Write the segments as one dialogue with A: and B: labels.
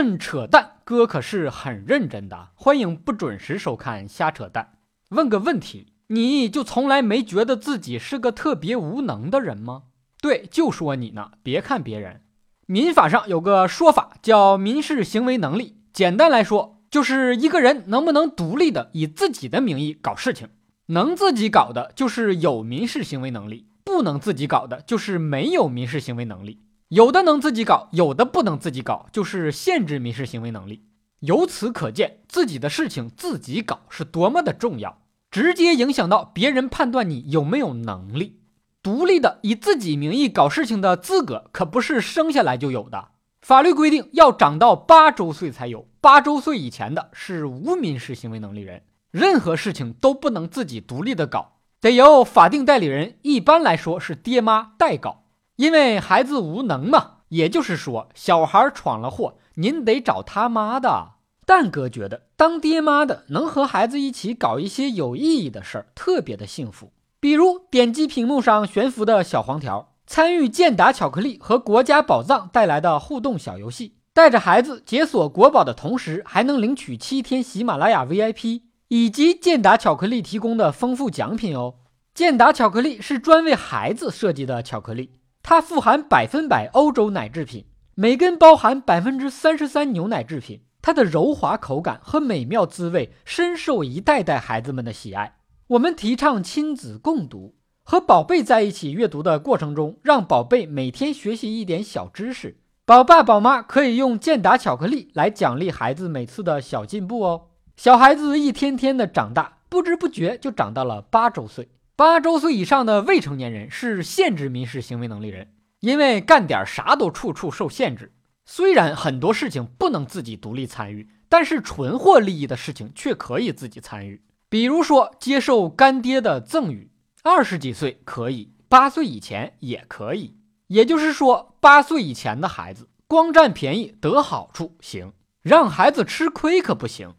A: 论扯淡，哥可是很认真的。欢迎不准时收看瞎扯淡。问个问题，你就从来没觉得自己是个特别无能的人吗？对，就说你呢。别看别人，民法上有个说法叫民事行为能力。简单来说，就是一个人能不能独立的以自己的名义搞事情。能自己搞的，就是有民事行为能力；不能自己搞的，就是没有民事行为能力。有的能自己搞，有的不能自己搞，就是限制民事行为能力。由此可见，自己的事情自己搞是多么的重要，直接影响到别人判断你有没有能力。独立的以自己名义搞事情的资格，可不是生下来就有的。法律规定要长到八周岁才有，八周岁以前的是无民事行为能力人，任何事情都不能自己独立的搞，得由法定代理人，一般来说是爹妈代搞。因为孩子无能嘛，也就是说，小孩闯了祸，您得找他妈的。蛋哥觉得，当爹妈的能和孩子一起搞一些有意义的事儿，特别的幸福。比如点击屏幕上悬浮的小黄条，参与健达巧克力和国家宝藏带来的互动小游戏，带着孩子解锁国宝的同时，还能领取七天喜马拉雅 VIP 以及健达巧克力提供的丰富奖品哦。健达巧克力是专为孩子设计的巧克力。它富含百分百欧洲奶制品，每根包含百分之三十三牛奶制品。它的柔滑口感和美妙滋味深受一代代孩子们的喜爱。我们提倡亲子共读，和宝贝在一起阅读的过程中，让宝贝每天学习一点小知识。宝爸宝妈可以用健达巧克力来奖励孩子每次的小进步哦。小孩子一天天的长大，不知不觉就长到了八周岁。八周岁以上的未成年人是限制民事行为能力人，因为干点啥都处处受限制。虽然很多事情不能自己独立参与，但是纯获利益的事情却可以自己参与。比如说接受干爹的赠与，二十几岁可以，八岁以前也可以。也就是说，八岁以前的孩子光占便宜得好处行，让孩子吃亏可不行。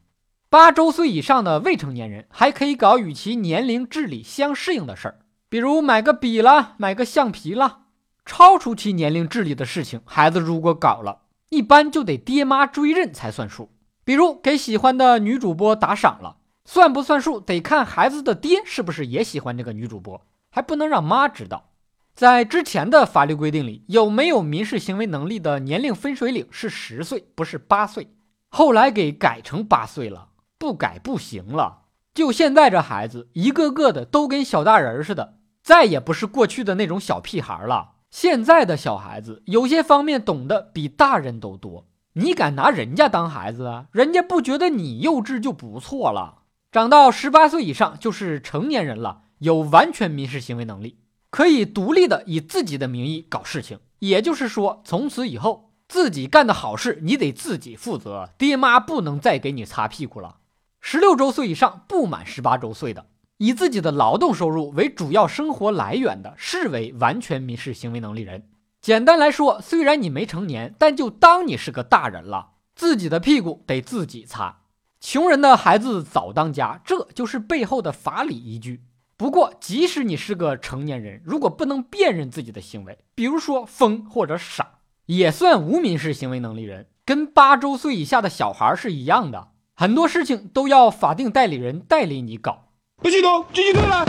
A: 八周岁以上的未成年人还可以搞与其年龄、智力相适应的事儿，比如买个笔啦，买个橡皮啦。超出其年龄、智力的事情，孩子如果搞了，一般就得爹妈追认才算数。比如给喜欢的女主播打赏了，算不算数得看孩子的爹是不是也喜欢这个女主播，还不能让妈知道。在之前的法律规定里，有没有民事行为能力的年龄分水岭是十岁，不是八岁，后来给改成八岁了。不改不行了。就现在这孩子，一个个的都跟小大人似的，再也不是过去的那种小屁孩了。现在的小孩子有些方面懂得比大人都多。你敢拿人家当孩子啊？人家不觉得你幼稚就不错了。长到十八岁以上就是成年人了，有完全民事行为能力，可以独立的以自己的名义搞事情。也就是说，从此以后自己干的好事，你得自己负责，爹妈不能再给你擦屁股了。十六周岁以上不满十八周岁的，以自己的劳动收入为主要生活来源的，视为完全民事行为能力人。简单来说，虽然你没成年，但就当你是个大人了，自己的屁股得自己擦。穷人的孩子早当家，这就是背后的法理依据。不过，即使你是个成年人，如果不能辨认自己的行为，比如说疯或者傻，也算无民事行为能力人，跟八周岁以下的小孩是一样的。很多事情都要法定代理人代理你搞。
B: 不许动，狙击队来！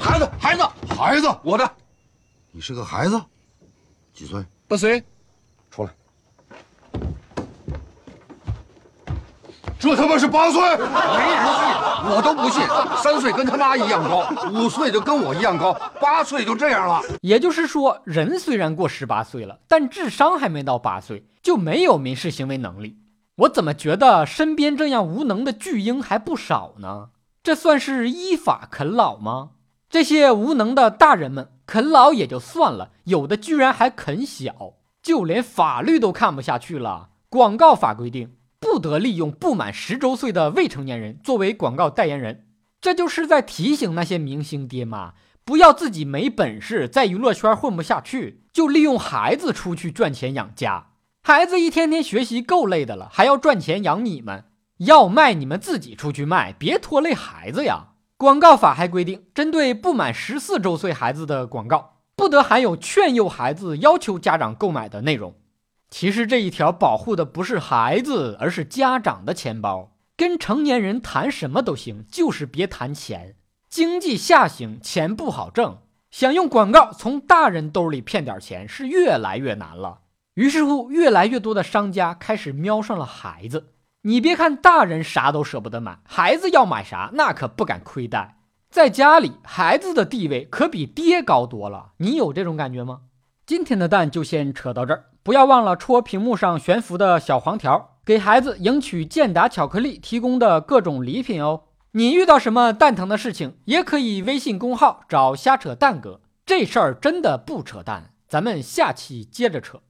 C: 孩子，孩子，孩子，
B: 我的。
C: 你是个孩子，几岁？
B: 八岁。
C: 出来。这他妈是八岁？没
B: 人信，我都不信。三岁跟他妈一样高，五岁就跟我一样高，八岁就这样了。
A: 也就是说，人虽然过十八岁了，但智商还没到八岁，就没有民事行为能力。我怎么觉得身边这样无能的巨婴还不少呢？这算是依法啃老吗？这些无能的大人们啃老也就算了，有的居然还啃小，就连法律都看不下去了。广告法规定，不得利用不满十周岁的未成年人作为广告代言人。这就是在提醒那些明星爹妈，不要自己没本事，在娱乐圈混不下去，就利用孩子出去赚钱养家。孩子一天天学习够累的了，还要赚钱养你们？要卖你们自己出去卖，别拖累孩子呀！广告法还规定，针对不满十四周岁孩子的广告，不得含有劝诱孩子、要求家长购买的内容。其实这一条保护的不是孩子，而是家长的钱包。跟成年人谈什么都行，就是别谈钱。经济下行，钱不好挣，想用广告从大人兜里骗点钱是越来越难了。于是乎，越来越多的商家开始瞄上了孩子。你别看大人啥都舍不得买，孩子要买啥那可不敢亏待。在家里，孩子的地位可比爹高多了。你有这种感觉吗？今天的蛋就先扯到这儿，不要忘了戳屏幕上悬浮的小黄条，给孩子赢取健达巧克力提供的各种礼品哦。你遇到什么蛋疼的事情，也可以微信公号找瞎扯蛋哥，这事儿真的不扯淡。咱们下期接着扯。